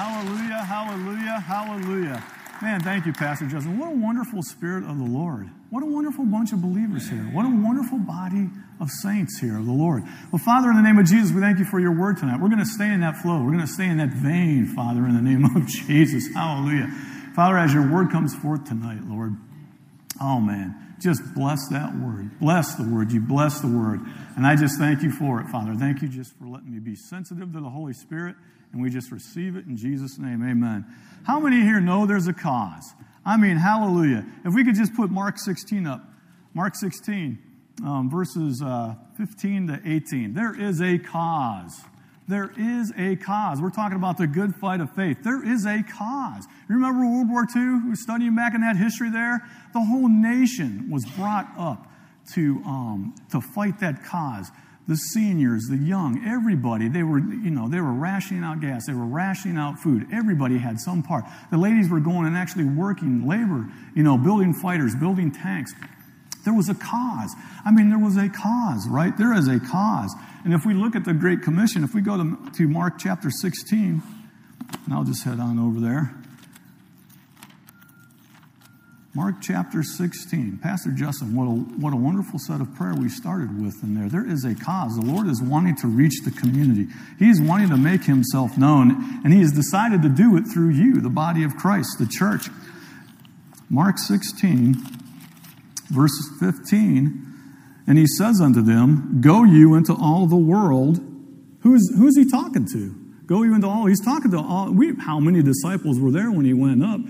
Hallelujah, hallelujah, hallelujah. Man, thank you, Pastor Justin. What a wonderful spirit of the Lord. What a wonderful bunch of believers here. What a wonderful body of saints here of the Lord. Well, Father, in the name of Jesus, we thank you for your word tonight. We're going to stay in that flow. We're going to stay in that vein, Father, in the name of Jesus. Hallelujah. Father, as your word comes forth tonight, Lord, oh man, just bless that word. Bless the word. You bless the word. And I just thank you for it, Father. Thank you just for letting me be sensitive to the Holy Spirit. And we just receive it in Jesus' name. Amen. How many here know there's a cause? I mean, hallelujah. If we could just put Mark 16 up. Mark 16, um, verses uh, 15 to 18. There is a cause. There is a cause. We're talking about the good fight of faith. There is a cause. You remember World War II? We were studying back in that history there. The whole nation was brought up to, um, to fight that cause the seniors, the young, everybody, they were, you know, they were rationing out gas, they were rationing out food. Everybody had some part. The ladies were going and actually working labor, you know, building fighters, building tanks. There was a cause. I mean, there was a cause, right? There is a cause. And if we look at the Great Commission, if we go to, to Mark chapter 16, and I'll just head on over there. Mark chapter 16. Pastor Justin, what a, what a wonderful set of prayer we started with in there. There is a cause. The Lord is wanting to reach the community. He is wanting to make himself known, and he has decided to do it through you, the body of Christ, the church. Mark 16, verse 15. And he says unto them, Go you into all the world. Who's, who's he talking to? Go you into all. He's talking to all. We, how many disciples were there when he went up?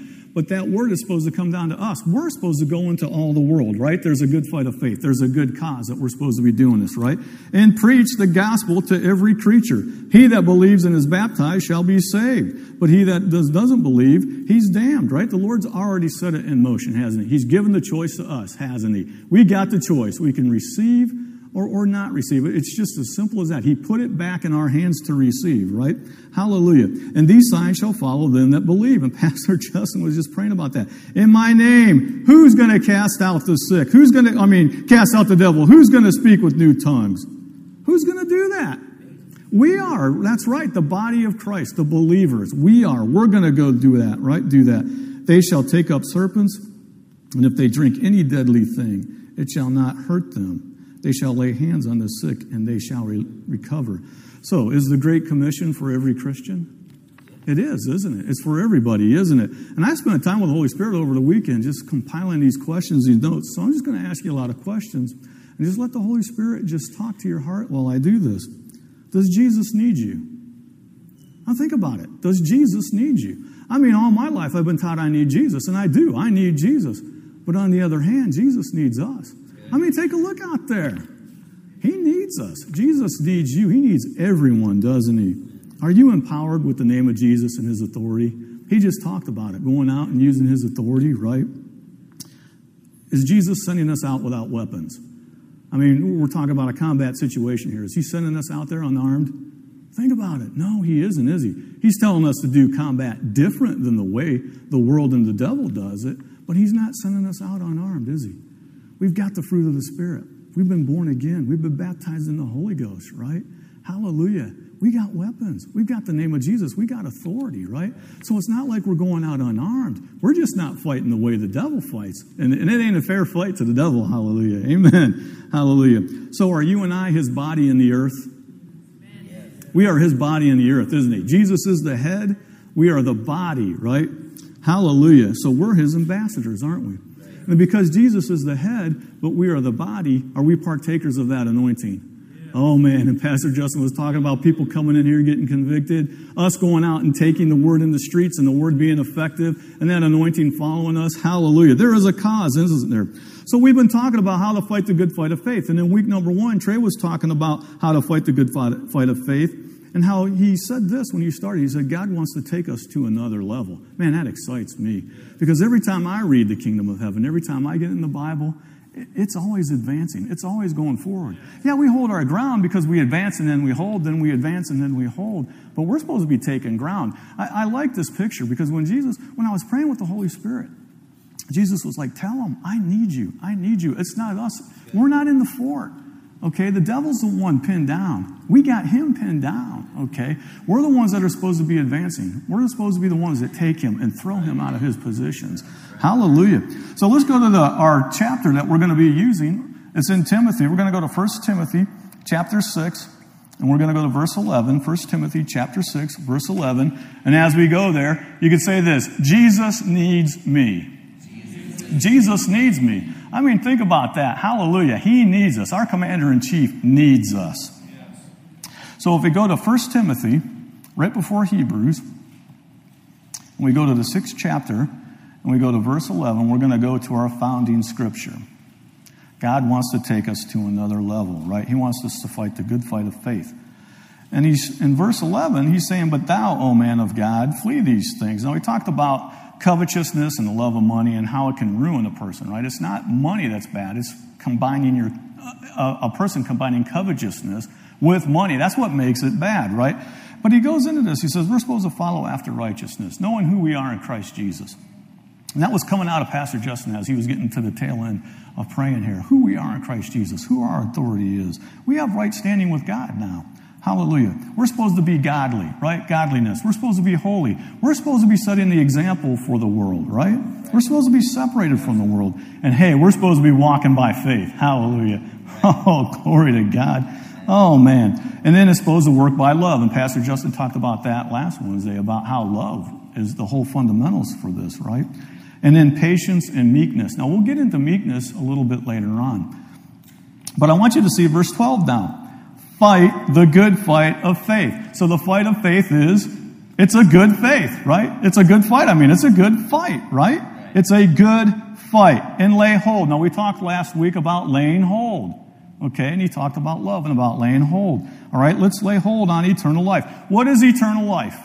But that word is supposed to come down to us. We're supposed to go into all the world, right? There's a good fight of faith. There's a good cause that we're supposed to be doing this, right? And preach the gospel to every creature. He that believes and is baptized shall be saved, but he that does, doesn't believe, he's damned, right? The Lord's already set it in motion, hasn't he? He's given the choice to us, hasn't he? We got the choice. We can receive or, or not receive it. It's just as simple as that. He put it back in our hands to receive, right? Hallelujah. And these signs shall follow them that believe. And Pastor Justin was just praying about that. In my name, who's going to cast out the sick? Who's going to, I mean, cast out the devil? Who's going to speak with new tongues? Who's going to do that? We are. That's right. The body of Christ, the believers. We are. We're going to go do that, right? Do that. They shall take up serpents, and if they drink any deadly thing, it shall not hurt them. They shall lay hands on the sick and they shall re- recover. So, is the Great Commission for every Christian? It is, isn't it? It's for everybody, isn't it? And I spent time with the Holy Spirit over the weekend just compiling these questions, these notes. So I'm just going to ask you a lot of questions and just let the Holy Spirit just talk to your heart while I do this. Does Jesus need you? Now think about it. Does Jesus need you? I mean, all my life I've been taught I need Jesus, and I do. I need Jesus. But on the other hand, Jesus needs us. I mean, take a look out there. He needs us. Jesus needs you. He needs everyone, doesn't he? Are you empowered with the name of Jesus and his authority? He just talked about it, going out and using his authority, right? Is Jesus sending us out without weapons? I mean, we're talking about a combat situation here. Is he sending us out there unarmed? Think about it. No, he isn't, is he? He's telling us to do combat different than the way the world and the devil does it, but he's not sending us out unarmed, is he? We've got the fruit of the Spirit. We've been born again. We've been baptized in the Holy Ghost, right? Hallelujah. We got weapons. We've got the name of Jesus. We got authority, right? So it's not like we're going out unarmed. We're just not fighting the way the devil fights. And, and it ain't a fair fight to the devil. Hallelujah. Amen. Hallelujah. So are you and I his body in the earth? We are his body in the earth, isn't he? Jesus is the head. We are the body, right? Hallelujah. So we're his ambassadors, aren't we? And because Jesus is the head, but we are the body, are we partakers of that anointing? Oh man, and Pastor Justin was talking about people coming in here getting convicted, us going out and taking the word in the streets and the word being effective, and that anointing following us. Hallelujah. There is a cause, isn't there? So we've been talking about how to fight the good fight of faith. And in week number one, Trey was talking about how to fight the good fight of faith and how he said this when he started. He said, God wants to take us to another level. Man, that excites me. Because every time I read the kingdom of heaven, every time I get in the Bible, it's always advancing. It's always going forward. Yeah, we hold our ground because we advance and then we hold, then we advance and then we hold. But we're supposed to be taking ground. I, I like this picture because when Jesus, when I was praying with the Holy Spirit, Jesus was like, Tell him, I need you. I need you. It's not us. We're not in the fort. Okay, the devil's the one pinned down. We got him pinned down. okay? We're the ones that are supposed to be advancing. We're supposed to be the ones that take him and throw him out of his positions. Hallelujah. So let's go to the, our chapter that we're going to be using. It's in Timothy. We're going to go to 1 Timothy chapter 6, and we're going to go to verse 11. 1 Timothy chapter 6, verse 11. And as we go there, you could say this Jesus needs me. Jesus needs me. I mean, think about that. Hallelujah. He needs us. Our commander in chief needs us. So if we go to 1 Timothy, right before Hebrews, we go to the sixth chapter, and we go to verse 11, we're going to go to our founding scripture. God wants to take us to another level, right? He wants us to fight the good fight of faith. And he's in verse 11, he's saying, But thou, O man of God, flee these things. Now, we talked about covetousness and the love of money and how it can ruin a person, right? It's not money that's bad, it's combining your, uh, a, a person combining covetousness with money. That's what makes it bad, right? But he goes into this. He says, We're supposed to follow after righteousness, knowing who we are in Christ Jesus. And that was coming out of Pastor Justin as he was getting to the tail end of praying here. Who we are in Christ Jesus, who our authority is. We have right standing with God now. Hallelujah. We're supposed to be godly, right? Godliness. We're supposed to be holy. We're supposed to be setting the example for the world, right? We're supposed to be separated from the world. And hey, we're supposed to be walking by faith. Hallelujah. Oh, glory to God. Oh, man. And then it's supposed to work by love. And Pastor Justin talked about that last Wednesday about how love is the whole fundamentals for this, right? And then patience and meekness. Now, we'll get into meekness a little bit later on. But I want you to see verse 12 now. Fight the good fight of faith. So the fight of faith is, it's a good faith, right? It's a good fight. I mean, it's a good fight, right? It's a good fight. And lay hold. Now, we talked last week about laying hold. Okay, and he talked about love and about laying hold. All right, let's lay hold on eternal life. What is eternal life?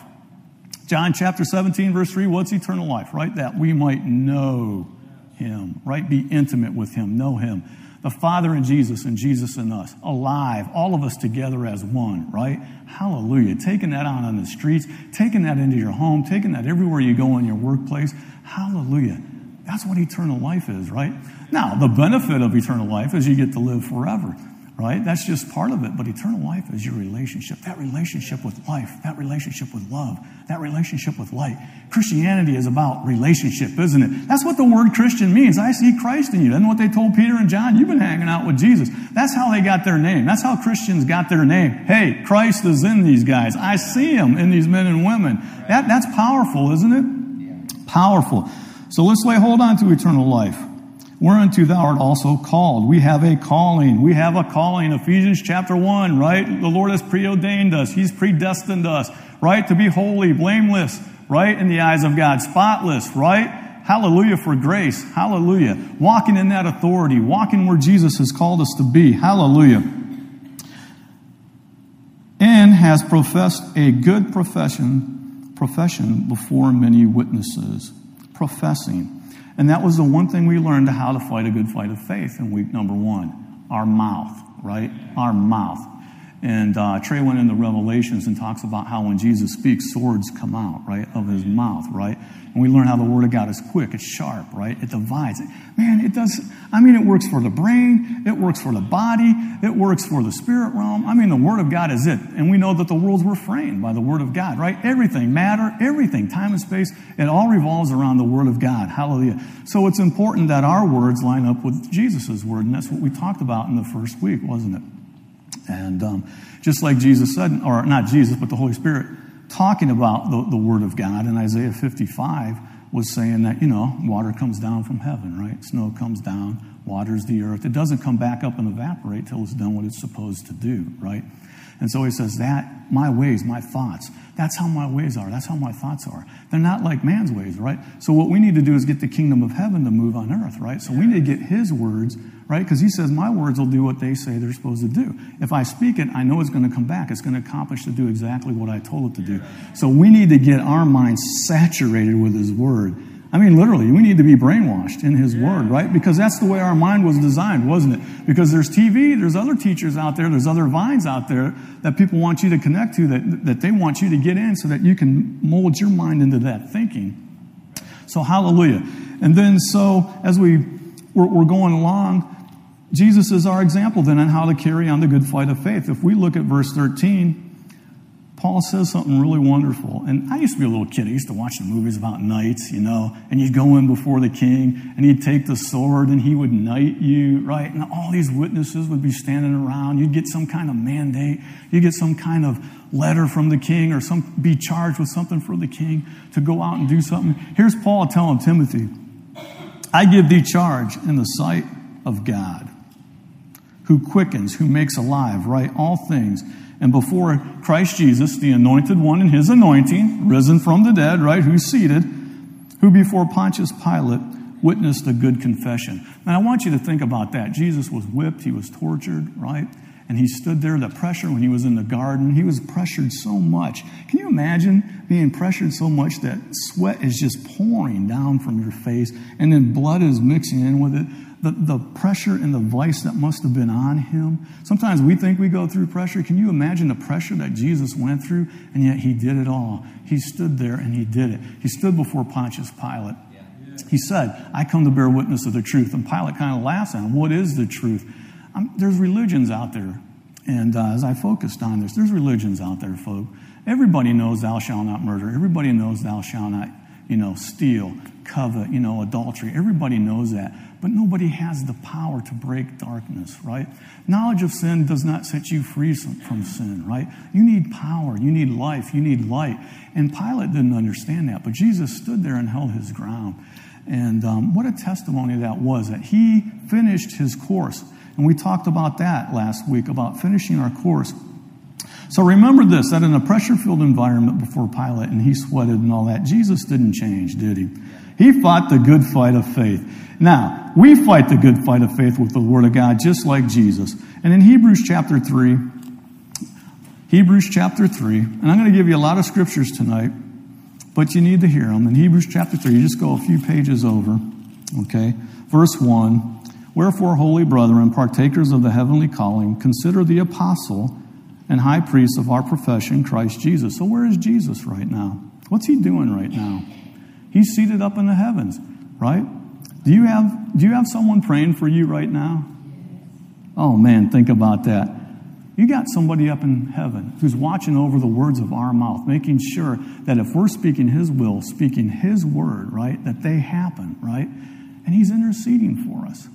John chapter 17, verse 3, what's eternal life, right? That we might know him, right? Be intimate with him, know him. The Father and Jesus and Jesus and us, alive, all of us together as one, right? Hallelujah. Taking that out on the streets, taking that into your home, taking that everywhere you go in your workplace. Hallelujah. That's what eternal life is, right? Now, the benefit of eternal life is you get to live forever, right? That's just part of it. But eternal life is your relationship, that relationship with life, that relationship with love, that relationship with light. Christianity is about relationship, isn't it? That's what the word Christian means. I see Christ in you. That's what they told Peter and John. You've been hanging out with Jesus. That's how they got their name. That's how Christians got their name. Hey, Christ is in these guys. I see him in these men and women. That, that's powerful, isn't it? Powerful. So let's lay hold on to eternal life. Whereunto thou art also called. We have a calling. We have a calling. Ephesians chapter 1, right? The Lord has preordained us. He's predestined us, right? To be holy, blameless, right? In the eyes of God. Spotless, right? Hallelujah for grace. Hallelujah. Walking in that authority. Walking where Jesus has called us to be. Hallelujah. And has professed a good profession, profession before many witnesses professing. And that was the one thing we learned how to fight a good fight of faith in week number one our mouth, right? Our mouth. And uh, Trey went into Revelations and talks about how when Jesus speaks, swords come out, right, of his mouth, right? And we learn how the Word of God is quick, it's sharp, right? It divides. Man, it does, I mean, it works for the brain, it works for the body, it works for the spirit realm. I mean, the Word of God is it. And we know that the worlds were framed by the Word of God, right? Everything, matter, everything, time and space, it all revolves around the Word of God. Hallelujah. So it's important that our words line up with Jesus' Word, and that's what we talked about in the first week, wasn't it? And um, just like Jesus said, or not Jesus, but the Holy Spirit, talking about the, the Word of God in Isaiah 55 was saying that, you know, water comes down from heaven, right? Snow comes down, waters the earth. It doesn't come back up and evaporate till it's done what it's supposed to do, right? And so he says, That, my ways, my thoughts, that's how my ways are. That's how my thoughts are. They're not like man's ways, right? So what we need to do is get the kingdom of heaven to move on earth, right? So we need to get his words, right? Because he says, My words will do what they say they're supposed to do. If I speak it, I know it's going to come back. It's going to accomplish to do exactly what I told it to do. So we need to get our minds saturated with his word I mean, literally, we need to be brainwashed in His Word, right? Because that's the way our mind was designed, wasn't it? Because there's TV, there's other teachers out there, there's other vines out there that people want you to connect to, that, that they want you to get in so that you can mold your mind into that thinking. So, hallelujah. And then, so as we, we're, we're going along, Jesus is our example then on how to carry on the good fight of faith. If we look at verse 13, Paul says something really wonderful. And I used to be a little kid. I used to watch the movies about knights, you know, and you'd go in before the king and he'd take the sword and he would knight you, right? And all these witnesses would be standing around. You'd get some kind of mandate. You'd get some kind of letter from the king or some, be charged with something for the king to go out and do something. Here's Paul telling Timothy, I give thee charge in the sight of God, who quickens, who makes alive, right? All things and before Christ Jesus, the anointed one in his anointing, risen from the dead, right, who's seated, who before Pontius Pilate witnessed a good confession. Now, I want you to think about that. Jesus was whipped, he was tortured, right? And he stood there, the pressure when he was in the garden, he was pressured so much. Can you imagine being pressured so much that sweat is just pouring down from your face and then blood is mixing in with it? the, the pressure and the vice that must have been on him. Sometimes we think we go through pressure. Can you imagine the pressure that Jesus went through? And yet he did it all. He stood there and he did it. He stood before Pontius Pilate. He said, I come to bear witness of the truth. And Pilate kind of laughs at him. What is the truth? Um, there's religions out there. And uh, as I focused on this, there's religions out there, folk. Everybody knows thou shalt not murder. Everybody knows thou shalt not, you know, steal, covet, you know, adultery. Everybody knows that but nobody has the power to break darkness, right? Knowledge of sin does not set you free from sin, right? You need power, you need life, you need light. And Pilate didn't understand that, but Jesus stood there and held his ground. And um, what a testimony that was that he finished his course. And we talked about that last week, about finishing our course. So remember this that in a pressure filled environment before Pilate and he sweated and all that, Jesus didn't change, did he? He fought the good fight of faith. Now, we fight the good fight of faith with the Word of God, just like Jesus. And in Hebrews chapter 3, Hebrews chapter 3, and I'm going to give you a lot of scriptures tonight, but you need to hear them. In Hebrews chapter 3, you just go a few pages over, okay? Verse 1 Wherefore, holy brethren, partakers of the heavenly calling, consider the apostle and high priest of our profession, Christ Jesus. So, where is Jesus right now? What's he doing right now? He's seated up in the heavens, right? Do you have, do you have someone praying for you right now? Oh man, think about that. You got somebody up in heaven who's watching over the words of our mouth, making sure that if we're speaking His will, speaking His word, right, that they happen, right? And He's interceding for us.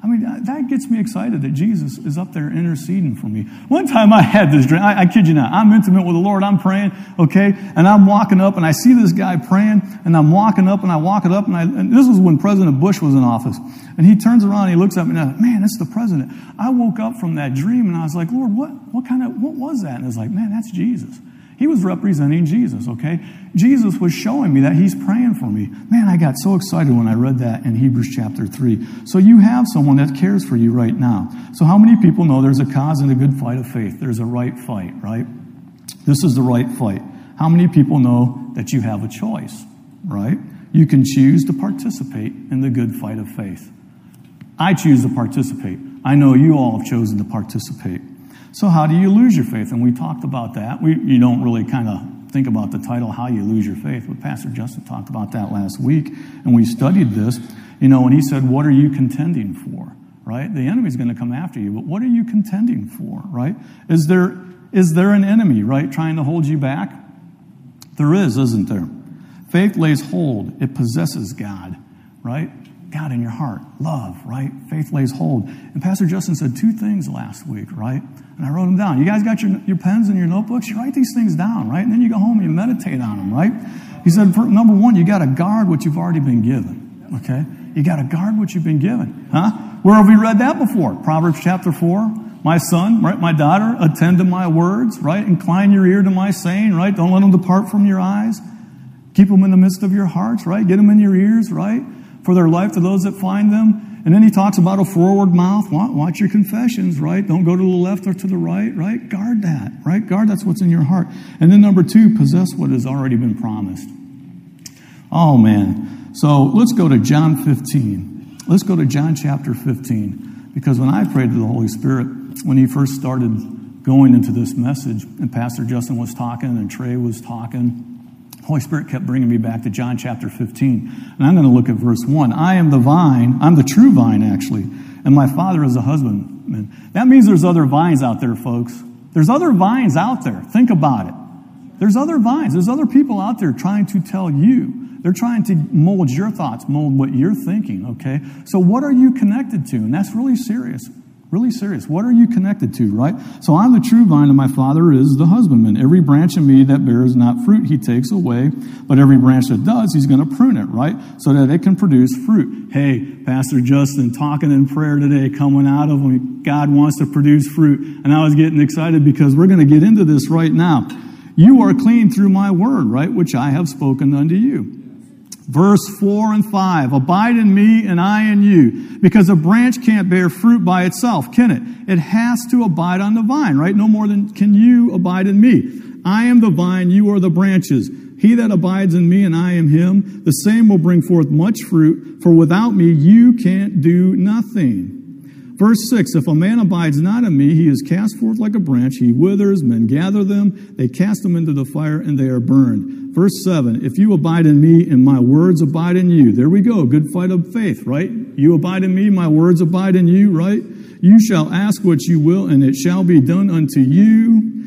I mean, uh, that gets me excited that Jesus is up there interceding for me. One time I had this dream, I, I, kid you not, I'm intimate with the Lord, I'm praying, okay, and I'm walking up and I see this guy praying, and I'm walking up and I walk it up, and, I, and this was when President Bush was in office. And he turns around and he looks at me and I like, man, that's the president. I woke up from that dream and I was like, Lord, what, what kind of, what was that? And I was like, man, that's Jesus. He was representing Jesus, okay? Jesus was showing me that he's praying for me. Man, I got so excited when I read that in Hebrews chapter 3. So you have someone that cares for you right now. So how many people know there's a cause in a good fight of faith? There's a right fight, right? This is the right fight. How many people know that you have a choice, right? You can choose to participate in the good fight of faith. I choose to participate. I know you all have chosen to participate. So, how do you lose your faith? And we talked about that. We, you don't really kind of think about the title, How You Lose Your Faith, but Pastor Justin talked about that last week, and we studied this. You know, and he said, What are you contending for? Right? The enemy's going to come after you, but what are you contending for? Right? Is there, is there an enemy, right, trying to hold you back? There is, isn't there? Faith lays hold, it possesses God, right? God in your heart, love, right? Faith lays hold. And Pastor Justin said two things last week, right? And I wrote them down. You guys got your, your pens and your notebooks? You write these things down, right? And then you go home and you meditate on them, right? He said, number one, you got to guard what you've already been given, okay? You got to guard what you've been given, huh? Where have we read that before? Proverbs chapter 4. My son, right? My daughter, attend to my words, right? Incline your ear to my saying, right? Don't let them depart from your eyes. Keep them in the midst of your hearts, right? Get them in your ears, right? For their life to those that find them. And then he talks about a forward mouth. Watch your confessions, right? Don't go to the left or to the right, right? Guard that, right? Guard that's what's in your heart. And then number two, possess what has already been promised. Oh, man. So let's go to John 15. Let's go to John chapter 15. Because when I prayed to the Holy Spirit, when he first started going into this message, and Pastor Justin was talking, and Trey was talking, Holy Spirit kept bringing me back to John chapter 15. And I'm going to look at verse 1. I am the vine, I'm the true vine, actually, and my Father is a husbandman. That means there's other vines out there, folks. There's other vines out there. Think about it. There's other vines. There's other people out there trying to tell you. They're trying to mold your thoughts, mold what you're thinking, okay? So what are you connected to? And that's really serious. Really serious. What are you connected to, right? So I'm the true vine, and my Father is the husbandman. Every branch in me that bears not fruit, he takes away. But every branch that does, he's going to prune it, right? So that it can produce fruit. Hey, Pastor Justin, talking in prayer today, coming out of him, God wants to produce fruit. And I was getting excited because we're going to get into this right now. You are clean through my word, right? Which I have spoken unto you. Verse 4 and 5 Abide in me and I in you. Because a branch can't bear fruit by itself, can it? It has to abide on the vine, right? No more than can you abide in me. I am the vine, you are the branches. He that abides in me and I am him, the same will bring forth much fruit, for without me you can't do nothing. Verse 6 If a man abides not in me, he is cast forth like a branch, he withers, men gather them, they cast them into the fire, and they are burned. Verse 7 If you abide in me, and my words abide in you. There we go, good fight of faith, right? You abide in me, my words abide in you, right? You shall ask what you will, and it shall be done unto you.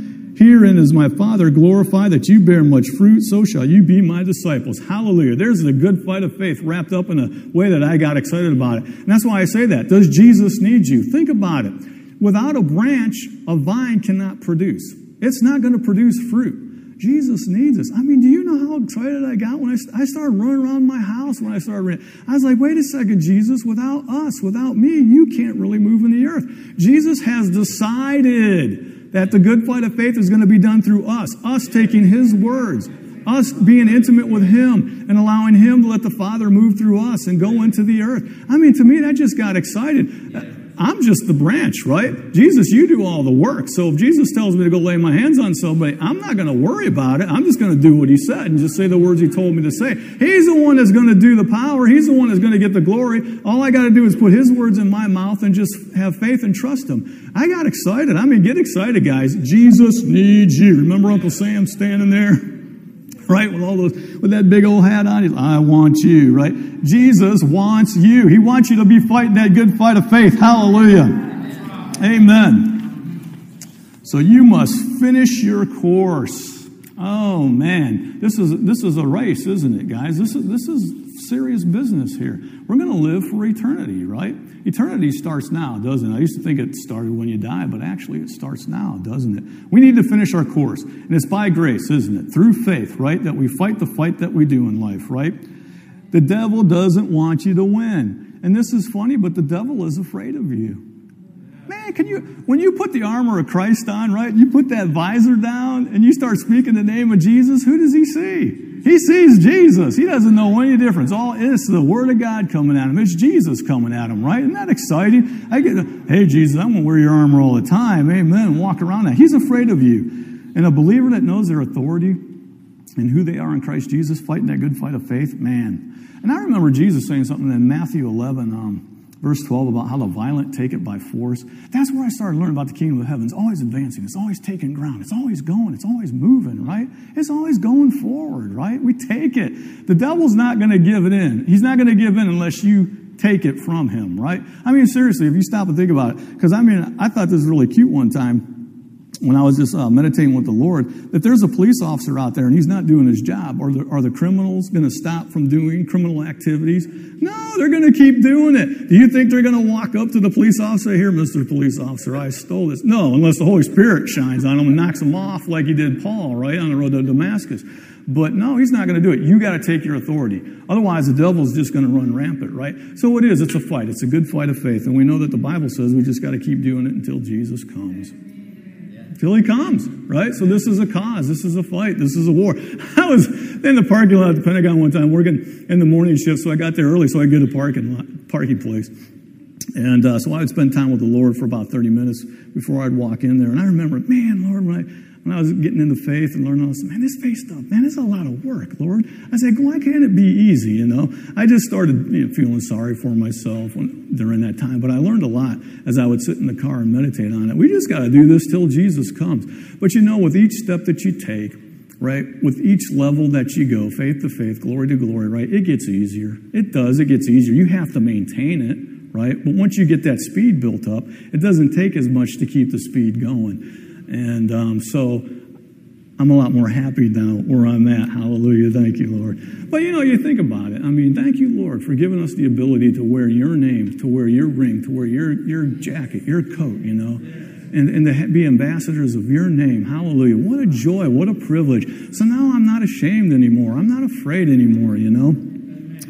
Herein is my Father glorified that you bear much fruit, so shall you be my disciples. Hallelujah. There's the good fight of faith wrapped up in a way that I got excited about it. And that's why I say that. Does Jesus need you? Think about it. Without a branch, a vine cannot produce. It's not going to produce fruit. Jesus needs us. I mean, do you know how excited I got when I, I started running around my house when I started running? I was like, wait a second, Jesus, without us, without me, you can't really move in the earth. Jesus has decided that the good fight of faith is going to be done through us, us taking His words, us being intimate with Him and allowing Him to let the Father move through us and go into the earth. I mean, to me, that just got excited. I'm just the branch, right? Jesus, you do all the work. So if Jesus tells me to go lay my hands on somebody, I'm not going to worry about it. I'm just going to do what he said and just say the words he told me to say. He's the one that's going to do the power. He's the one that's going to get the glory. All I got to do is put his words in my mouth and just have faith and trust him. I got excited. I mean, get excited, guys. Jesus needs you. Remember Uncle Sam standing there? Right? With all those, with that big old hat on, he's, I want you, right? Jesus wants you. He wants you to be fighting that good fight of faith. Hallelujah. Amen. So you must finish your course. Oh man, this is this is a race, isn't it, guys? This is this is serious business here. We're going to live for eternity, right? Eternity starts now, doesn't it? I used to think it started when you die, but actually it starts now, doesn't it? We need to finish our course. And it's by grace, isn't it? Through faith, right? That we fight the fight that we do in life, right? The devil doesn't want you to win. And this is funny, but the devil is afraid of you. Man, can you, when you put the armor of Christ on, right? You put that visor down and you start speaking the name of Jesus, who does he see? He sees Jesus. He doesn't know any difference. All it's the Word of God coming at him. It's Jesus coming at him, right? Isn't that exciting? I get, hey Jesus, I'm gonna wear your armor all the time. Amen. Walk around that. He's afraid of you. And a believer that knows their authority and who they are in Christ Jesus, fighting that good fight of faith, man. And I remember Jesus saying something in Matthew 11. Um, verse 12 about how the violent take it by force. That's where I started learning about the kingdom of heaven. It's always advancing, it's always taking ground, it's always going, it's always moving, right? It's always going forward, right? We take it. The devil's not going to give it in. He's not going to give in unless you take it from him, right? I mean, seriously, if you stop and think about it, because I mean, I thought this was really cute one time when I was just uh, meditating with the Lord, that there's a police officer out there and he's not doing his job. Are the, are the criminals going to stop from doing criminal activities? No, they're going to keep doing it. Do you think they're going to walk up to the police officer? Here, Mr. Police Officer, I stole this. No, unless the Holy Spirit shines on him and knocks him off like he did Paul, right, on the road to Damascus. But no, he's not going to do it. You got to take your authority. Otherwise, the devil's just going to run rampant, right? So it is. It's a fight. It's a good fight of faith. And we know that the Bible says we just got to keep doing it until Jesus comes till he comes, right? So this is a cause. This is a fight. This is a war. I was in the parking lot at the Pentagon one time working in the morning shift, so I got there early so I get a parking lot, parking place. And uh, so I would spend time with the Lord for about 30 minutes before I'd walk in there. And I remember, man, Lord, when I when I was getting into faith and learning all this, man, this faith stuff, man, it's a lot of work, Lord. I said, why can't it be easy, you know? I just started you know, feeling sorry for myself when, during that time, but I learned a lot as I would sit in the car and meditate on it. We just got to do this till Jesus comes. But you know, with each step that you take, right, with each level that you go, faith to faith, glory to glory, right, it gets easier. It does, it gets easier. You have to maintain it right? But once you get that speed built up, it doesn't take as much to keep the speed going. And um, so I'm a lot more happy now where I'm at. Hallelujah. Thank you, Lord. But you know, you think about it. I mean, thank you, Lord, for giving us the ability to wear your name, to wear your ring, to wear your, your jacket, your coat, you know, and, and to be ambassadors of your name. Hallelujah. What a joy. What a privilege. So now I'm not ashamed anymore. I'm not afraid anymore, you know.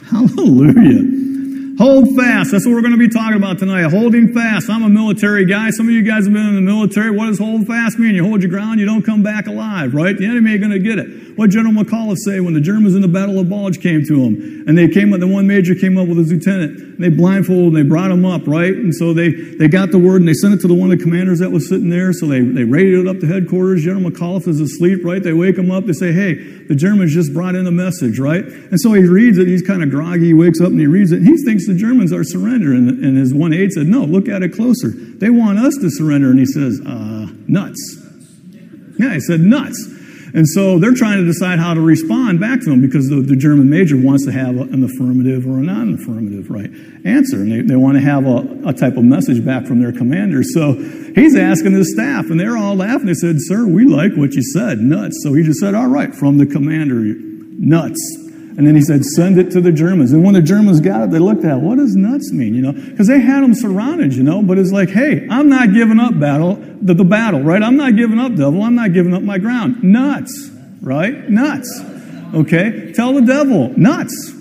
Hallelujah. Hold fast. That's what we're going to be talking about tonight. Holding fast. I'm a military guy. Some of you guys have been in the military. What does hold fast mean? You hold your ground, you don't come back alive, right? The enemy ain't going to get it. What General McAuliffe say when the Germans in the Battle of Bulge came to him, and they came up, the one major came up with his lieutenant, and they blindfolded and they brought him up, right? And so they, they got the word and they sent it to the one of the commanders that was sitting there. So they, they radioed up to headquarters. General McAuliffe is asleep, right? They wake him up. They say, hey, the Germans just brought in a message, right? And so he reads it. He's kind of groggy. He wakes up and he reads it. And he thinks the Germans are surrendering. And, his one aide said, no, look at it closer. They want us to surrender. And he says, uh, nuts. Yeah, he said nuts. And so they're trying to decide how to respond back to him because the, the German major wants to have an affirmative or a non affirmative right answer. And they, they want to have a, a type of message back from their commander. So he's asking his staff, and they're all laughing. They said, Sir, we like what you said, nuts. So he just said, All right, from the commander, nuts. And then he said, send it to the Germans. And when the Germans got it, they looked at it. What does nuts mean, you know? Because they had them surrounded, you know? But it's like, hey, I'm not giving up battle, the, the battle, right? I'm not giving up, devil. I'm not giving up my ground. Nuts, right? Nuts. Okay? Tell the devil, nuts.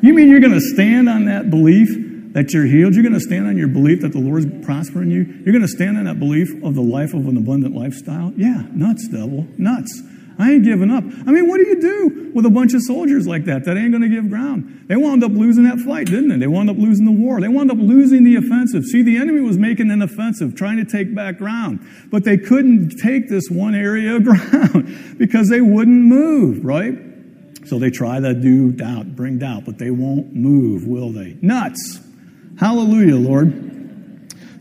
You mean you're going to stand on that belief that you're healed? You're going to stand on your belief that the Lord's prospering you? You're going to stand on that belief of the life of an abundant lifestyle? Yeah, nuts, devil. Nuts. I ain't giving up. I mean, what do you do with a bunch of soldiers like that that ain't going to give ground? They wound up losing that fight, didn't they? They wound up losing the war. They wound up losing the offensive. See, the enemy was making an offensive, trying to take back ground. But they couldn't take this one area of ground because they wouldn't move, right? So they try to do doubt, bring doubt, but they won't move, will they? Nuts. Hallelujah, Lord.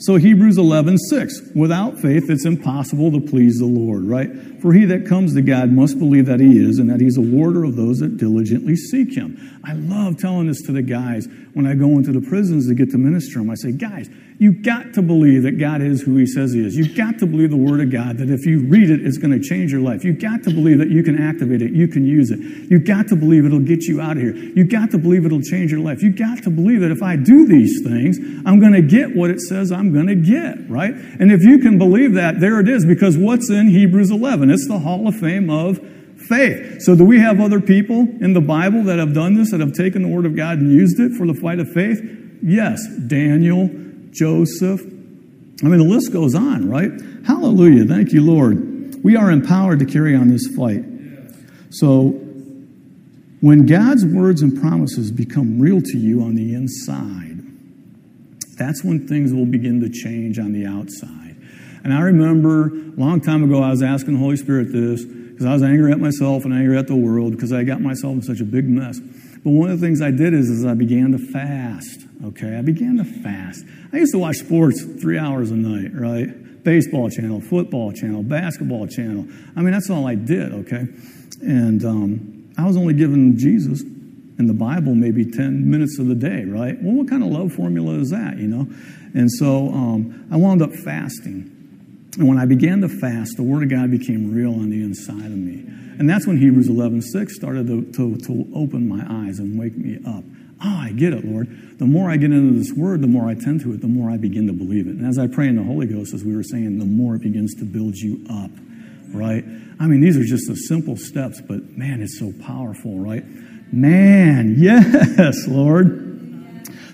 So Hebrews 11, 6. Without faith, it's impossible to please the Lord, right? For he that comes to God must believe that he is and that he's a warder of those that diligently seek him. I love telling this to the guys when I go into the prisons to get to minister them. I say, guys, You've got to believe that God is who He says He is. You've got to believe the Word of God, that if you read it, it's going to change your life. You've got to believe that you can activate it, you can use it. You've got to believe it'll get you out of here. You've got to believe it'll change your life. You've got to believe that if I do these things, I'm going to get what it says I'm going to get, right? And if you can believe that, there it is, because what's in Hebrews 11? It's the Hall of Fame of faith. So, do we have other people in the Bible that have done this, that have taken the Word of God and used it for the fight of faith? Yes. Daniel, Joseph. I mean, the list goes on, right? Hallelujah. Thank you, Lord. We are empowered to carry on this fight. So, when God's words and promises become real to you on the inside, that's when things will begin to change on the outside. And I remember a long time ago, I was asking the Holy Spirit this because I was angry at myself and angry at the world because I got myself in such a big mess. But one of the things I did is, is I began to fast. Okay, I began to fast. I used to watch sports three hours a night, right? Baseball channel, football channel, basketball channel. I mean, that's all I did, okay? And um, I was only giving Jesus in the Bible maybe 10 minutes of the day, right? Well, what kind of love formula is that, you know? And so um, I wound up fasting. And when I began to fast, the Word of God became real on the inside of me. And that's when Hebrews 11 6 started to, to, to open my eyes and wake me up. Oh, I get it, Lord. The more I get into this word, the more I tend to it, the more I begin to believe it. And as I pray in the Holy Ghost, as we were saying, the more it begins to build you up, right? I mean, these are just the simple steps, but man, it's so powerful, right? Man, yes, Lord.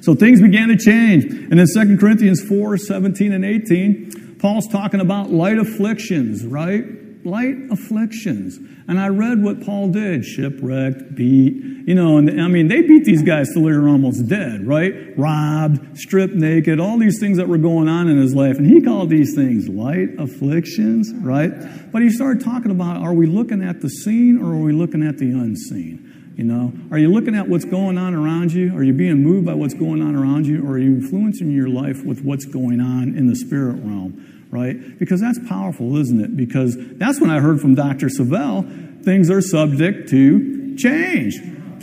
So things began to change. And in 2 Corinthians 4 17 and 18, Paul's talking about light afflictions, right? Light afflictions. And I read what Paul did shipwrecked, beat, you know, and I mean, they beat these guys till they were almost dead, right? Robbed, stripped naked, all these things that were going on in his life. And he called these things light afflictions, right? But he started talking about are we looking at the seen or are we looking at the unseen? You know, are you looking at what's going on around you? Are you being moved by what's going on around you? Or are you influencing your life with what's going on in the spirit realm? Right? Because that's powerful, isn't it? Because that's when I heard from Dr. Savelle things are subject to change.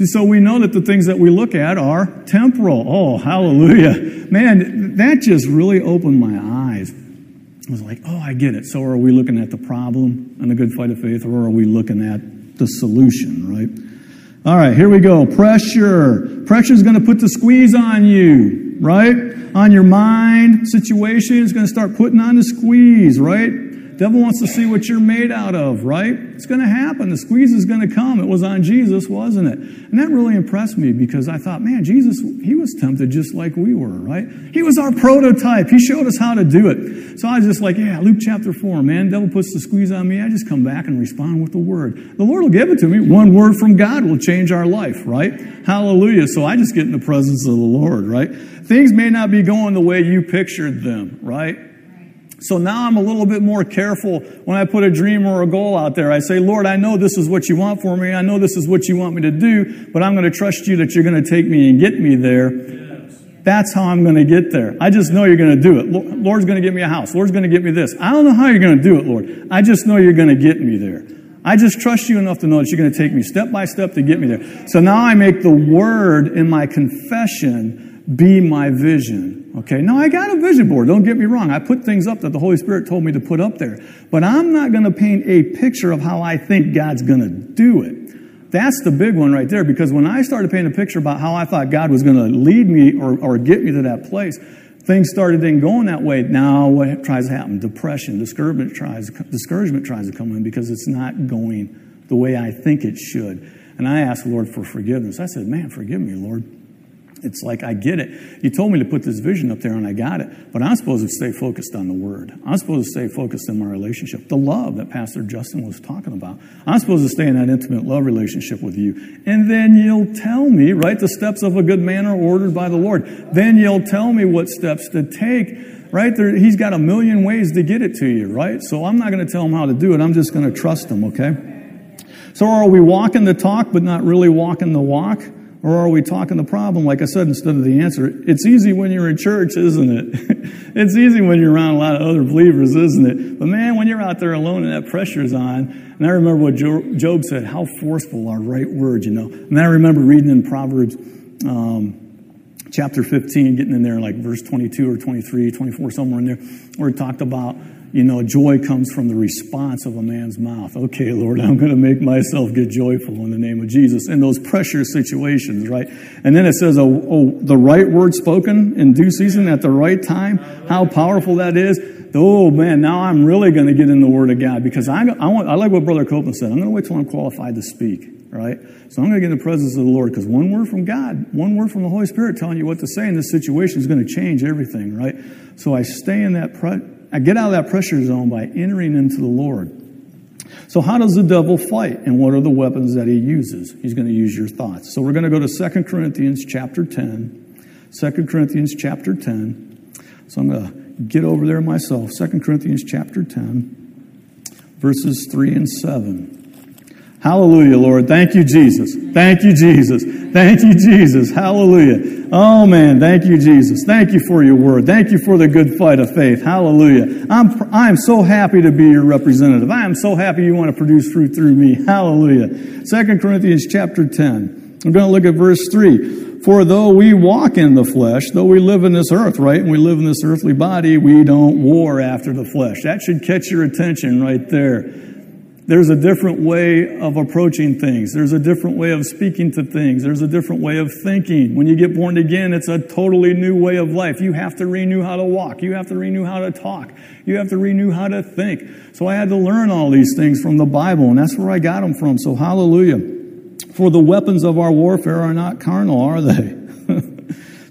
So we know that the things that we look at are temporal. Oh, hallelujah. Man, that just really opened my eyes. I was like, oh, I get it. So are we looking at the problem and the good fight of faith, or are we looking at the solution, right? All right, here we go. Pressure. Pressure is going to put the squeeze on you, right? On your mind situation, is going to start putting on the squeeze, right? Devil wants to see what you're made out of, right? It's going to happen. The squeeze is going to come. It was on Jesus, wasn't it? And that really impressed me because I thought, man, Jesus, he was tempted just like we were, right? He was our prototype. He showed us how to do it. So I was just like, yeah, Luke chapter 4, man, devil puts the squeeze on me. I just come back and respond with the word. The Lord will give it to me. One word from God will change our life, right? Hallelujah. So I just get in the presence of the Lord, right? Things may not be going the way you pictured them, right? So now I'm a little bit more careful when I put a dream or a goal out there. I say, Lord, I know this is what you want for me. I know this is what you want me to do, but I'm going to trust you that you're going to take me and get me there. That's how I'm going to get there. I just know you're going to do it. Lord's going to get me a house. Lord's going to get me this. I don't know how you're going to do it, Lord. I just know you're going to get me there. I just trust you enough to know that you're going to take me step by step to get me there. So now I make the word in my confession be my vision. Okay, now I got a vision board, don't get me wrong. I put things up that the Holy Spirit told me to put up there. But I'm not going to paint a picture of how I think God's going to do it. That's the big one right there because when I started painting a picture about how I thought God was going to lead me or, or get me to that place, things started then going that way. Now what tries to happen? Depression, discouragement tries, discouragement tries to come in because it's not going the way I think it should. And I asked the Lord for forgiveness. I said, man, forgive me, Lord it's like I get it. You told me to put this vision up there and I got it. But I'm supposed to stay focused on the word. I'm supposed to stay focused in my relationship. The love that Pastor Justin was talking about. I'm supposed to stay in that intimate love relationship with you. And then you'll tell me, right? The steps of a good man are ordered by the Lord. Then you'll tell me what steps to take. Right? There, he's got a million ways to get it to you, right? So I'm not going to tell him how to do it. I'm just going to trust him, okay? So are we walking the talk but not really walking the walk? Or are we talking the problem, like I said, instead of the answer? It's easy when you're in church, isn't it? it's easy when you're around a lot of other believers, isn't it? But man, when you're out there alone and that pressure's on, and I remember what Job said, how forceful are right words, you know. And I remember reading in Proverbs um, chapter 15, getting in there like verse 22 or 23, 24, somewhere in there, where it talked about you know, joy comes from the response of a man's mouth. Okay, Lord, I'm going to make myself get joyful in the name of Jesus in those pressure situations, right? And then it says, oh, oh, the right word spoken in due season at the right time. How powerful that is. Oh man, now I'm really going to get in the Word of God because I, I, want, I like what Brother Copeland said. I'm going to wait till I'm qualified to speak, right? So I'm going to get in the presence of the Lord because one word from God, one word from the Holy Spirit telling you what to say in this situation is going to change everything, right? So I stay in that I get out of that pressure zone by entering into the Lord. So, how does the devil fight, and what are the weapons that he uses? He's going to use your thoughts. So, we're going to go to 2 Corinthians chapter 10. 2 Corinthians chapter 10. So, I'm going to get over there myself. 2 Corinthians chapter 10, verses 3 and 7. Hallelujah, Lord. Thank you, Jesus. Thank you, Jesus. Thank you, Jesus. Hallelujah. Oh, man. Thank you, Jesus. Thank you for your word. Thank you for the good fight of faith. Hallelujah. I'm, I'm so happy to be your representative. I am so happy you want to produce fruit through me. Hallelujah. Second Corinthians chapter 10. I'm going to look at verse 3. For though we walk in the flesh, though we live in this earth, right? And we live in this earthly body, we don't war after the flesh. That should catch your attention right there. There's a different way of approaching things. There's a different way of speaking to things. There's a different way of thinking. When you get born again, it's a totally new way of life. You have to renew how to walk. You have to renew how to talk. You have to renew how to think. So I had to learn all these things from the Bible, and that's where I got them from. So hallelujah. For the weapons of our warfare are not carnal, are they?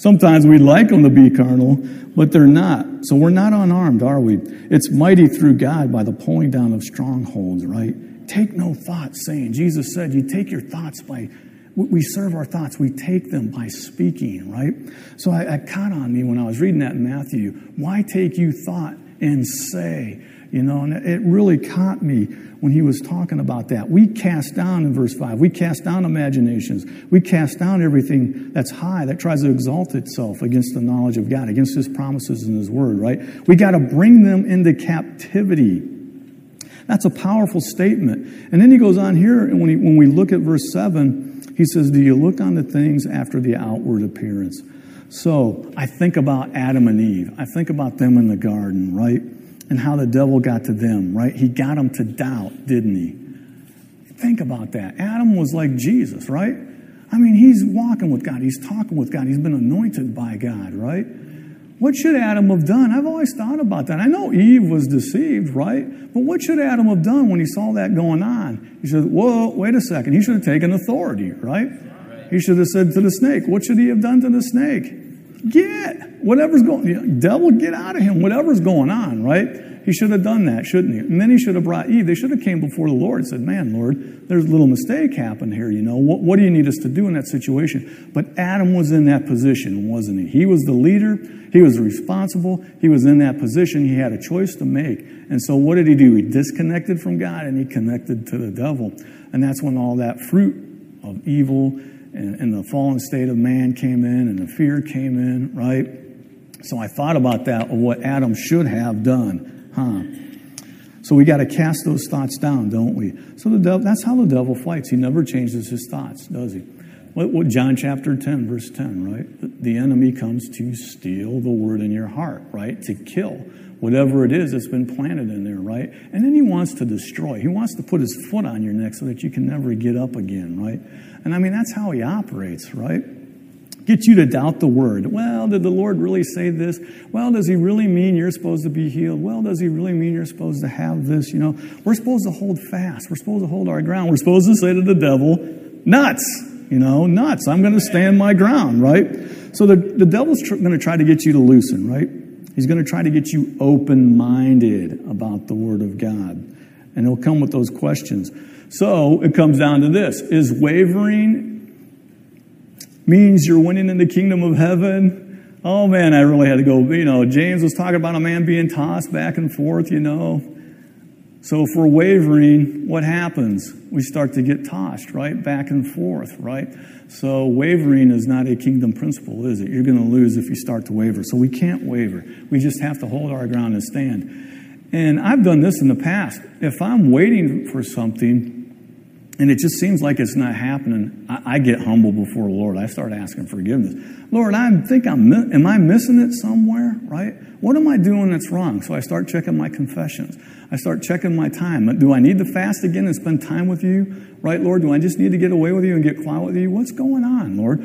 Sometimes we'd like them to be carnal, but they're not. So we're not unarmed, are we? It's mighty through God by the pulling down of strongholds, right? Take no thought, saying, Jesus said, you take your thoughts by, we serve our thoughts, we take them by speaking, right? So I, I caught on me when I was reading that in Matthew. Why take you thought and say? You know, and it really caught me when he was talking about that. We cast down in verse 5, we cast down imaginations. We cast down everything that's high, that tries to exalt itself against the knowledge of God, against his promises and his word, right? We got to bring them into captivity. That's a powerful statement. And then he goes on here, and when, he, when we look at verse 7, he says, Do you look on the things after the outward appearance? So I think about Adam and Eve. I think about them in the garden, right? And how the devil got to them, right? He got them to doubt, didn't he? Think about that. Adam was like Jesus, right? I mean, he's walking with God, he's talking with God, he's been anointed by God, right? What should Adam have done? I've always thought about that. I know Eve was deceived, right? But what should Adam have done when he saw that going on? He said, Whoa, wait a second. He should have taken authority, right? He should have said to the snake, What should he have done to the snake? Get whatever's going devil, get out of him, whatever's going on, right? He should have done that, shouldn't he? And then he should have brought Eve. They should have came before the Lord and said, Man, Lord, there's a little mistake happened here, you know. What, what do you need us to do in that situation? But Adam was in that position, wasn't he? He was the leader. He was responsible. He was in that position. He had a choice to make. And so what did he do? He disconnected from God and he connected to the devil. And that's when all that fruit of evil and, and the fallen state of man came in and the fear came in, right? So I thought about that, what Adam should have done. Huh. So we got to cast those thoughts down, don't we? So the devil, that's how the devil fights. He never changes his thoughts, does he? What, what John chapter 10, verse 10, right? The, the enemy comes to steal the word in your heart, right? To kill whatever it is that's been planted in there, right? And then he wants to destroy. He wants to put his foot on your neck so that you can never get up again, right? And I mean, that's how he operates, right? get you to doubt the word. Well, did the Lord really say this? Well, does he really mean you're supposed to be healed? Well, does he really mean you're supposed to have this? You know, we're supposed to hold fast. We're supposed to hold our ground. We're supposed to say to the devil, nuts, you know, nuts. I'm going to stand my ground, right? So the, the devil's tr- going to try to get you to loosen, right? He's going to try to get you open minded about the word of God. And he'll come with those questions. So it comes down to this Is wavering means you're winning in the kingdom of heaven. Oh man, I really had to go. You know, James was talking about a man being tossed back and forth, you know. So if we're wavering, what happens? We start to get tossed, right? Back and forth, right? So wavering is not a kingdom principle, is it? You're going to lose if you start to waver. So we can't waver. We just have to hold our ground and stand. And I've done this in the past. If I'm waiting for something, and it just seems like it's not happening, I, I, get humble before the Lord. I start asking forgiveness. Lord, I think I'm, am I missing it somewhere, right? What am I doing that's wrong? So I start checking my confessions. I start checking my time. Do I need to fast again and spend time with you, right, Lord? Do I just need to get away with you and get quiet with you? What's going on, Lord?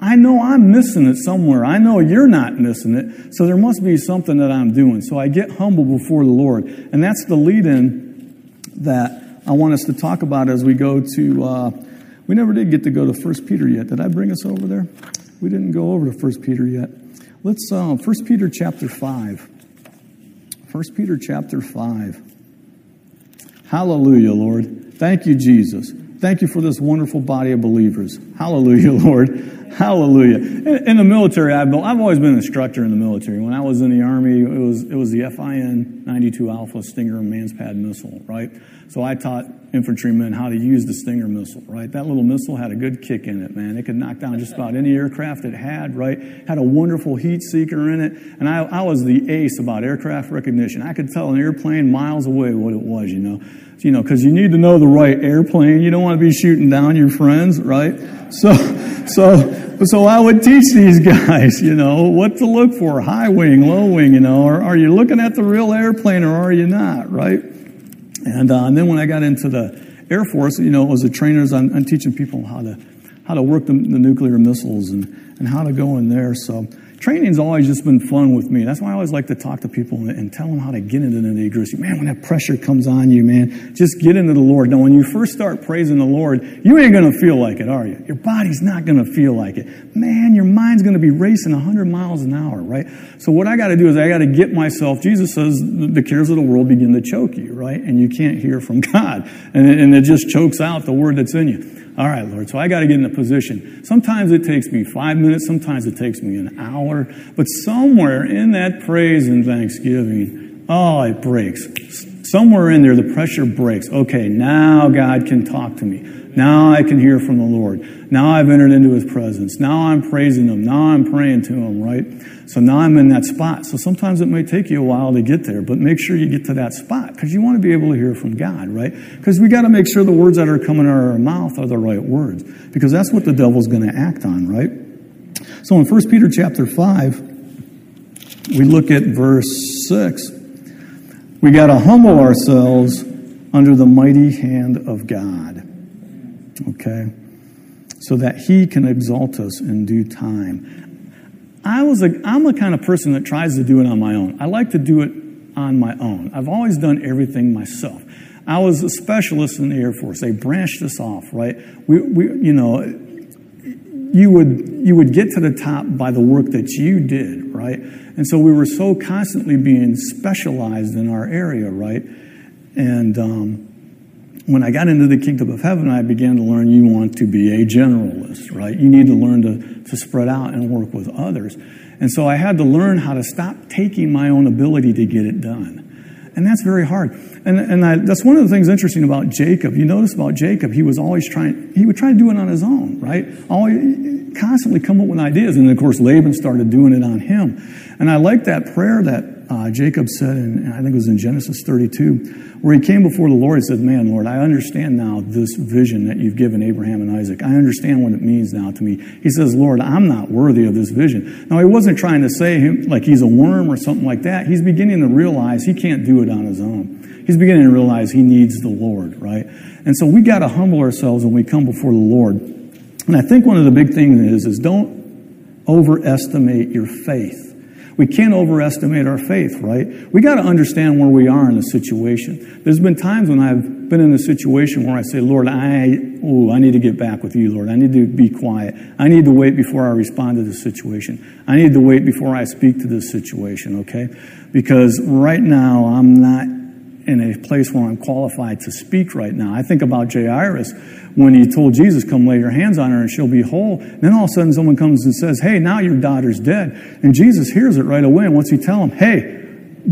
I know I'm missing it somewhere. I know you're not missing it. So there must be something that I'm doing. So I get humble before the Lord. And that's the lead in that I want us to talk about as we go to. Uh, we never did get to go to First Peter yet. Did I bring us over there? We didn't go over to First Peter yet. Let's uh, First Peter chapter five. First Peter chapter five. Hallelujah, Lord. Thank you, Jesus. Thank you for this wonderful body of believers. Hallelujah, Lord. Hallelujah. In, in, the military, I've, I've always been an instructor in the military. When I was in the Army, it was, it was the FIM 92 Alpha Stinger Manspad missile, right? So I taught infantrymen how to use the Stinger missile, right? That little missile had a good kick in it, man. It could knock down just about any aircraft it had, right? Had a wonderful heat seeker in it. And I, I was the ace about aircraft recognition. I could tell an airplane miles away what it was, you know? You know, because you need to know the right airplane. You don't want to be shooting down your friends, right? So, so, so I would teach these guys, you know, what to look for, high wing, low wing, you know, or are you looking at the real airplane or are you not, right? And, uh, and then when I got into the Air Force, you know, as a trainer, I'm, I'm teaching people how to how to work the, the nuclear missiles and, and how to go in there. So training's always just been fun with me. That's why I always like to talk to people and, tell them how to get into the nitty gritty. Man, when that pressure comes on you, man, just get into the Lord. Now, when you first start praising the Lord, you ain't going to feel like it, are you? Your body's not going to feel like it. Man, your mind's going to be racing 100 miles an hour, right? So what I got to do is I got to get myself. Jesus says the cares of the world begin to choke you, right? And you can't hear from God, and it just chokes out the word that's in you. All right, Lord. So I got to get in a position. Sometimes it takes me five minutes. Sometimes it takes me an hour. But somewhere in that praise and thanksgiving, oh, it breaks. Somewhere in there, the pressure breaks. Okay, now God can talk to me. Now I can hear from the Lord. Now I've entered into his presence. Now I'm praising him. Now I'm praying to him, right? So now I'm in that spot. So sometimes it may take you a while to get there, but make sure you get to that spot because you want to be able to hear from God, right? Because we got to make sure the words that are coming out of our mouth are the right words because that's what the devil's going to act on, right? So in 1 Peter chapter 5, we look at verse 6. We got to humble ourselves under the mighty hand of God. Okay? So that He can exalt us in due time. I was a, I'm the kind of person that tries to do it on my own. I like to do it on my own. I've always done everything myself. I was a specialist in the Air Force. They branched us off, right? We, we, you know, you would you would get to the top by the work that you did, right? And so we were so constantly being specialized in our area, right? And um, when I got into the kingdom of heaven, I began to learn you want to be a generalist, right? You need to learn to, to spread out and work with others. And so I had to learn how to stop taking my own ability to get it done. And that's very hard. And, and I, that's one of the things interesting about Jacob. You notice about Jacob, he was always trying, he would try to do it on his own, right? Always, constantly come up with ideas. And of course, Laban started doing it on him. And I like that prayer that uh, Jacob said, and I think it was in Genesis 32, where he came before the Lord and said, Man, Lord, I understand now this vision that you've given Abraham and Isaac. I understand what it means now to me. He says, Lord, I'm not worthy of this vision. Now, he wasn't trying to say him like he's a worm or something like that. He's beginning to realize he can't do it on his own. He's beginning to realize he needs the Lord, right? And so we got to humble ourselves when we come before the Lord. And I think one of the big things is, is don't overestimate your faith. We can't overestimate our faith, right? We got to understand where we are in the situation. There's been times when I've been in a situation where I say, Lord, I, oh, I need to get back with you, Lord. I need to be quiet. I need to wait before I respond to this situation. I need to wait before I speak to this situation, okay? Because right now I'm not in a place where I'm qualified to speak right now. I think about Jairus when he told Jesus, Come lay your hands on her and she'll be whole. And then all of a sudden someone comes and says, Hey, now your daughter's dead. And Jesus hears it right away. And what's he tell him? Hey,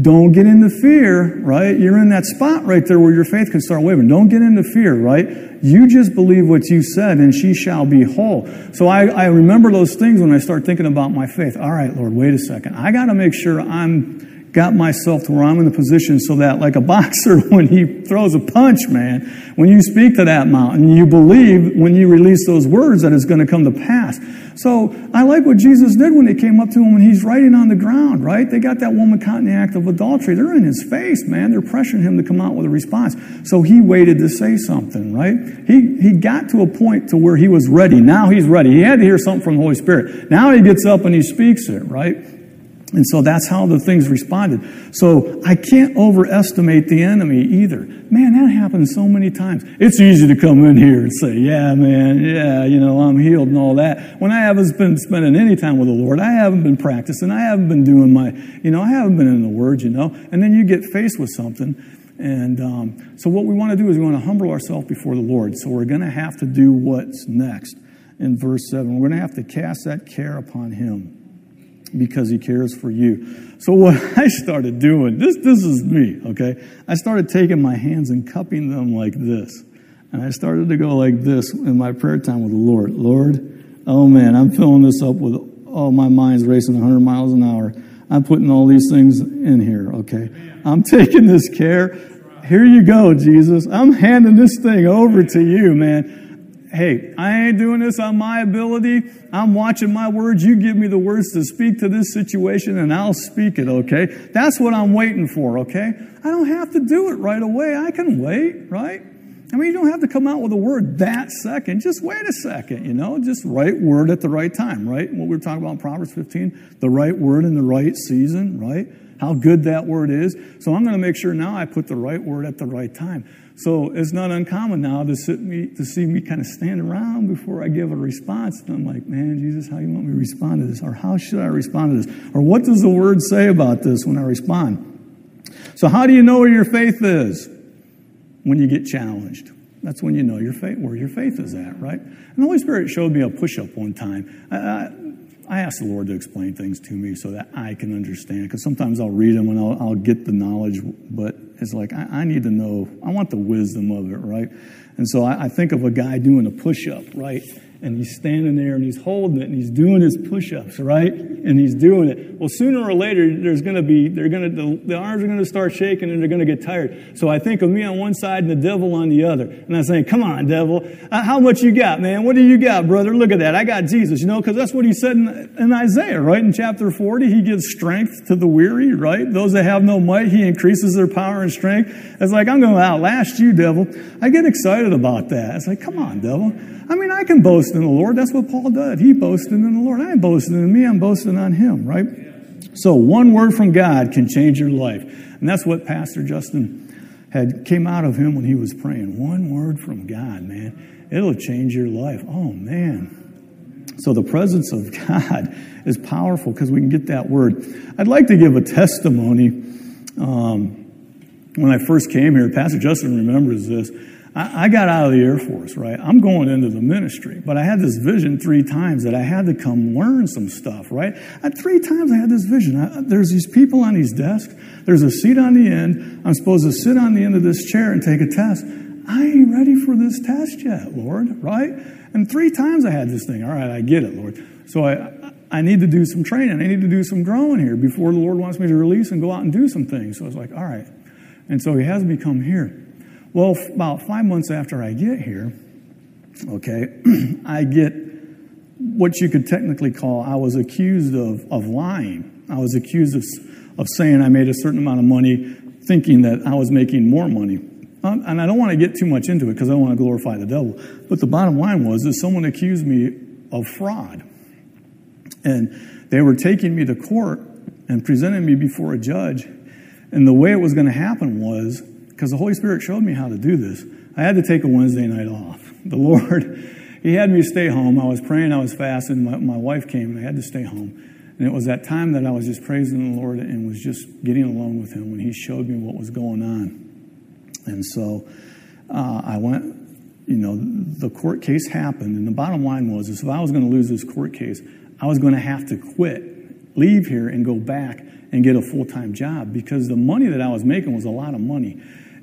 don't get into fear, right? You're in that spot right there where your faith can start wavering. Don't get into fear, right? You just believe what you said and she shall be whole. So I, I remember those things when I start thinking about my faith. All right, Lord, wait a second. I got to make sure I'm got myself to where I'm in the position so that, like a boxer, when he throws a punch, man, when you speak to that mountain, you believe when you release those words that it's going to come to pass. So I like what Jesus did when they came up to him when he's writing on the ground, right? They got that woman caught in the act of adultery. They're in his face, man. They're pressuring him to come out with a response. So he waited to say something, right? He, he got to a point to where he was ready. Now he's ready. He had to hear something from the Holy Spirit. Now he gets up and he speaks it, right? And so that's how the things responded. So I can't overestimate the enemy either. Man, that happens so many times. It's easy to come in here and say, yeah, man, yeah, you know, I'm healed and all that. When I haven't been spending any time with the Lord, I haven't been practicing, I haven't been doing my, you know, I haven't been in the Word, you know. And then you get faced with something. And um, so what we want to do is we want to humble ourselves before the Lord. So we're going to have to do what's next in verse 7. We're going to have to cast that care upon Him because he cares for you. So what I started doing, this, this is me, okay? I started taking my hands and cupping them like this. And I started to go like this in my prayer time with the Lord. Lord, oh man, I'm filling this up with, oh, my mind's racing 100 miles an hour. I'm putting all these things in here, okay? I'm taking this care. Here you go, Jesus. I'm handing this thing over to you, man hey, I ain't doing this on my ability. I'm watching my words. You give me the words to speak to this situation and I'll speak it, okay? That's what I'm waiting for, okay? I don't have to do it right away. I can wait, right? I mean, you don't have to come out with a word that second. Just wait a second, you know? Just right word at the right time, right? What we were talking about in Proverbs 15, the right word in the right season, right? How good that word is. So I'm going to make sure now I put the right word at the right time. So it's not uncommon now to, sit me, to see me kind of stand around before I give a response. And I'm like, man, Jesus, how you want me to respond to this? Or how should I respond to this? Or what does the word say about this when I respond? So how do you know where your faith is? When you get challenged. That's when you know your faith, where your faith is at, right? And the Holy Spirit showed me a push-up one time. I, I, I ask the Lord to explain things to me so that I can understand. Because sometimes I'll read them and I'll, I'll, get the knowledge, but it's like I, I, need to know. I want the wisdom of it, right? And so I, I think of a guy doing a push up, right? And he's standing there and he's holding it and he's doing his push-ups, right? And he's doing it. Well, sooner or later, there's going to be, they're going to, the, the arms are going to start shaking and they're going to get tired. So I think of me on one side and the devil on the other. And I'm saying, come on, devil. Uh, how much you got, man? What do you got, brother? Look at that. I got Jesus, you know, because that's what he said in, in Isaiah, right? In chapter 40, he gives strength to the weary, right? Those that have no might, he increases their power and strength. It's like, I'm going to outlast you, devil. I get excited about that. It's like, come on, devil. I mean, I can boast in the Lord. That's what Paul did. He boasted in the Lord. I ain't boasting in me, I'm boasting on him, right? So one word from God can change your life. And that's what Pastor Justin had came out of him when he was praying. One word from God, man. It'll change your life. Oh man. So the presence of God is powerful because we can get that word. I'd like to give a testimony. Um, when I first came here, Pastor Justin remembers this. I, I got out of the Air Force, right? I'm going into the ministry, but I had this vision three times that I had to come learn some stuff, right? I, three times I had this vision. I, there's these people on these desks. There's a seat on the end. I'm supposed to sit on the end of this chair and take a test. I ain't ready for this test yet, Lord, right? And three times I had this thing. All right, I get it, Lord. So I, I need to do some training. I need to do some growing here before the Lord wants me to release and go out and do some things. So I was like, all right. And so he has me come here. Well, about five months after I get here, okay, I get what you could technically call I was accused of, of lying. I was accused of, of saying I made a certain amount of money thinking that I was making more money. Um, and I don't want to get too much into it because I don't want to glorify the devil. But the bottom line was that someone accused me of fraud. And they were taking me to court and presenting me before a judge. And the way it was going to happen was because the Holy Spirit showed me how to do this. I had to take a Wednesday night off. The Lord, He had me stay home. I was praying, I was fasting. My, my wife came, and I had to stay home. And it was that time that I was just praising the Lord and was just getting alone with Him when He showed me what was going on. And so uh, I went, you know, the court case happened. And the bottom line was if I was going to lose this court case, I was going to have to quit, leave here, and go back and get a full time job because the money that I was making was a lot of money.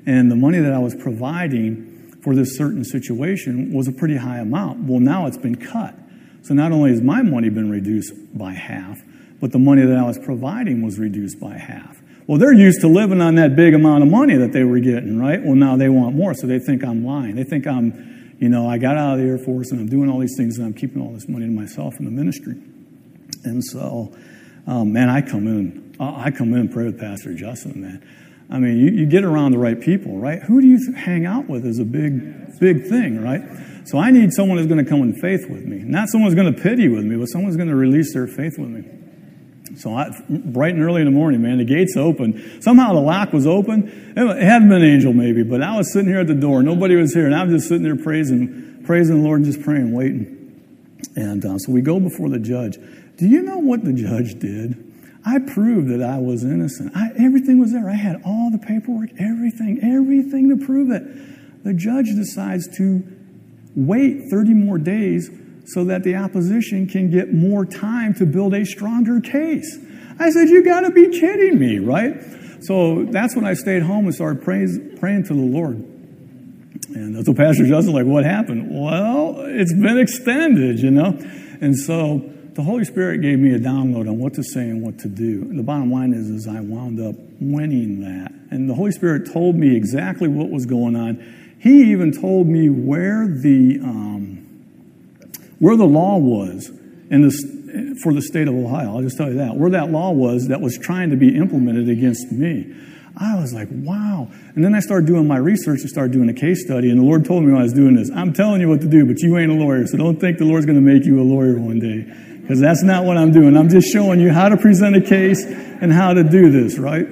And the money that I was providing for this certain situation was a pretty high amount. Well, now it's been cut. So not only has my money been reduced by half, but the money that I was providing was reduced by half. Well, they're used to living on that big amount of money that they were getting, right? Well, now they want more, so they think I'm lying. They think I'm, you know, I got out of the Air Force and I'm doing all these things and I'm keeping all this money to myself in the ministry. And so, um, man, I come in, I come in and pray with Pastor Justin, man. I mean, you, you get around the right people, right? Who do you hang out with is a big, big thing, right? So I need someone who's going to come in faith with me. Not someone who's going to pity with me, but someone's going to release their faith with me. So I, bright and early in the morning, man, the gates open. Somehow the lock was open. It hadn't been an angel, maybe, but I was sitting here at the door. Nobody was here, and I was just sitting there praising, praising the Lord, and just praying, waiting. And uh, so we go before the judge. Do you know what the judge did? I proved that I was innocent. I, everything was there. I had all the paperwork, everything, everything to prove it. The judge decides to wait 30 more days so that the opposition can get more time to build a stronger case. I said, You got to be kidding me, right? So that's when I stayed home and started praise, praying to the Lord. And so Pastor Justin's like, What happened? Well, it's been extended, you know? And so the Holy Spirit gave me a download on what to say and what to do. The bottom line is, is I wound up winning that. And the Holy Spirit told me exactly what was going on. He even told me where the um, where the law was in this for the state of Ohio. I'll just tell you that where that law was that was trying to be implemented against me. I was like, wow. And then I started doing my research and started doing a case study. And the Lord told me when I was doing this, I'm telling you what to do, but you ain't a lawyer, so don't think the Lord's going to make you a lawyer one day because that's not what I'm doing. I'm just showing you how to present a case and how to do this, right?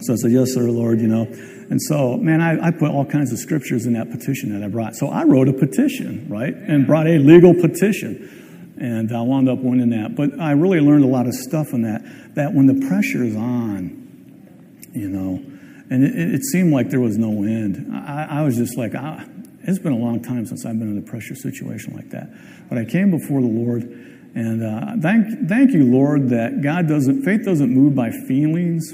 So I said, Yes, sir, Lord, you know. And so, man, I, I, put all kinds of scriptures in that petition that I brought. So I wrote a petition, right? And brought a legal petition. And I wound up winning that. But I really learned a lot of stuff in that, that when the pressure is on, you know, and it, it seemed like there was no end. I, I was just like, ah, it's been a long time since I've been in a pressure situation like that. But I came before the Lord and uh, thank, thank you, Lord, that God doesn't, faith doesn't move by feelings.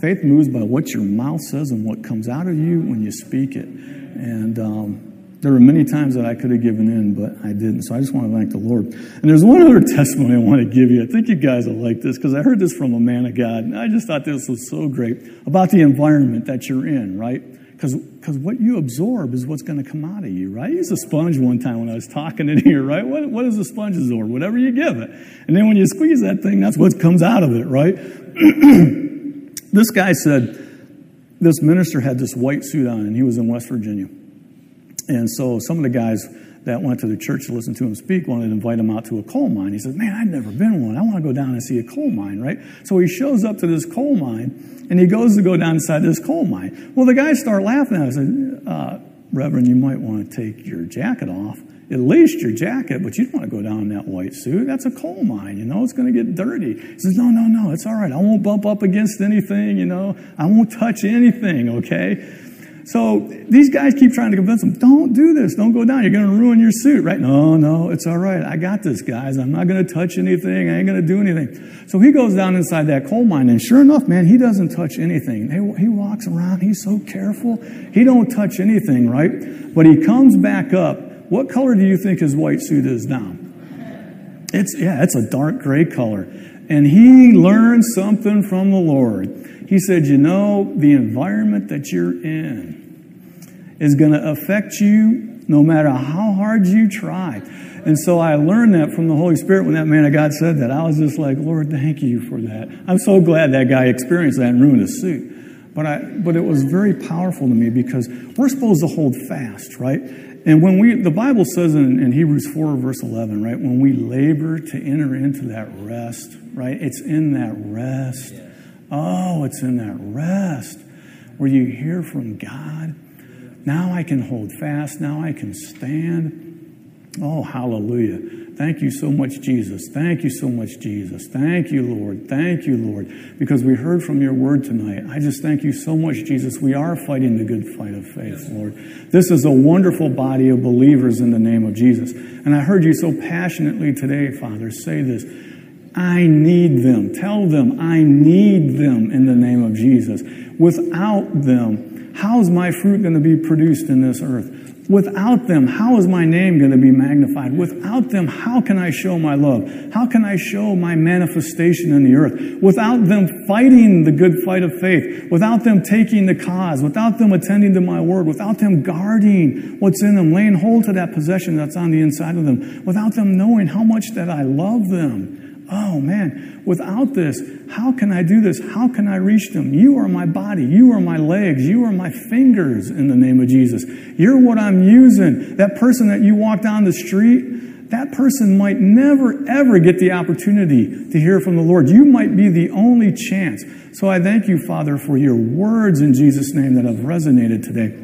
Faith moves by what your mouth says and what comes out of you when you speak it. And um, There were many times that I could have given in, but I didn't. So I just want to thank the Lord. And there's one other testimony I want to give you. I think you guys will like this because I heard this from a man of God, and I just thought this was so great about the environment that you're in, right? Because what you absorb is what's going to come out of you, right? I used a sponge one time when I was talking in here, right? What, what does a sponge absorb? Whatever you give it. And then when you squeeze that thing, that's what comes out of it, right? this guy said, this minister had this white suit on, and he was in West Virginia. And so some of the guys that went to the church to listen to him speak wanted to invite him out to a coal mine. He said, Man, I've never been one. I want to go down and see a coal mine, right? So he shows up to this coal mine and he goes to go down inside this coal mine. Well, the guys start laughing at him. I said, uh, Reverend, you might want to take your jacket off. At least your jacket, but you don't want to go down in that white suit. That's a coal mine, you know, it's going to get dirty. He says, No, no, no, it's all right. I won't bump up against anything, you know, I won't touch anything, okay? So these guys keep trying to convince him, don't do this, don't go down, you're going to ruin your suit, right? No, no, it's all right. I got this, guys. I'm not going to touch anything. I ain't going to do anything. So he goes down inside that coal mine, and sure enough, man, he doesn't touch anything. He walks around, he's so careful. He don't touch anything, right? But he comes back up. What color do you think his white suit is now? It's, yeah, it's a dark gray color. And he learned something from the Lord. He said, You know, the environment that you're in is going to affect you no matter how hard you try. And so I learned that from the Holy Spirit when that man of God said that. I was just like, Lord, thank you for that. I'm so glad that guy experienced that and ruined his suit. But, I, but it was very powerful to me because we're supposed to hold fast, right? And when we, the Bible says in, in, Hebrews 4, verse 11, right, when we labor to enter into that rest, right, it's in that rest Oh, it's in that rest where you hear from God. Now I can hold fast. Now I can stand. Oh, hallelujah. Thank you so much, Jesus. Thank you so much, Jesus. Thank you, Lord. Thank you, Lord. Because we heard from your word tonight. I just thank you so much, Jesus. We are fighting the good fight of faith, Lord. This is a wonderful body of believers in the name of Jesus. And I heard you so passionately today, Father, say this I need them. Tell them I need them in the name of Jesus. Without them, how is my fruit going to be produced in this earth? Without them, how is my name going to be magnified? Without them, how can I show my love? How can I show my manifestation in the earth? Without them fighting the good fight of faith, without them taking the cause, without them attending to my word, without them guarding what's in them, laying hold to that possession that's on the inside of them, without them knowing how much that I love them, oh man, without this, how can I do this? How can I reach them? You are my body. You are my legs. You are my fingers in the name of Jesus. You're what I'm using. That person that you walk down the street, that person might never, ever get the opportunity to hear from the Lord. You might be the only chance. So I thank you, Father, for your words in Jesus' name that have resonated today.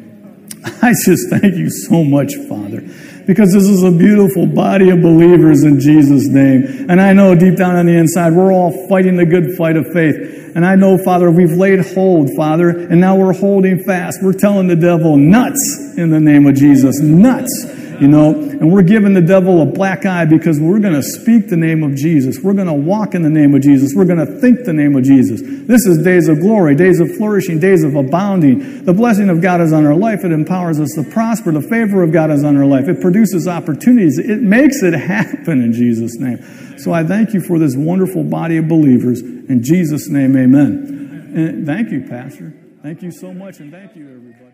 I just thank you so much, Father because this is a beautiful body of believers in Jesus' name. And I know deep down on the inside, we're all fighting the good fight of faith. And I know, Father, we've laid hold, Father, and now we're holding fast. We're telling the devil, nuts in the name of Jesus, nuts you know, and we're giving the devil a black eye because we're going to speak the name of Jesus. We're going to walk in the name of Jesus. We're going to think the name of Jesus. This is days of glory, days of flourishing, days of abounding. The blessing of God is on our life. It empowers us to prosper. The favor of God is on our life. It produces opportunities. It makes it happen in Jesus' name. So I thank you for this wonderful body of believers. In Jesus' name, amen. And thank you, Pastor. Thank you so much, and thank you, everybody.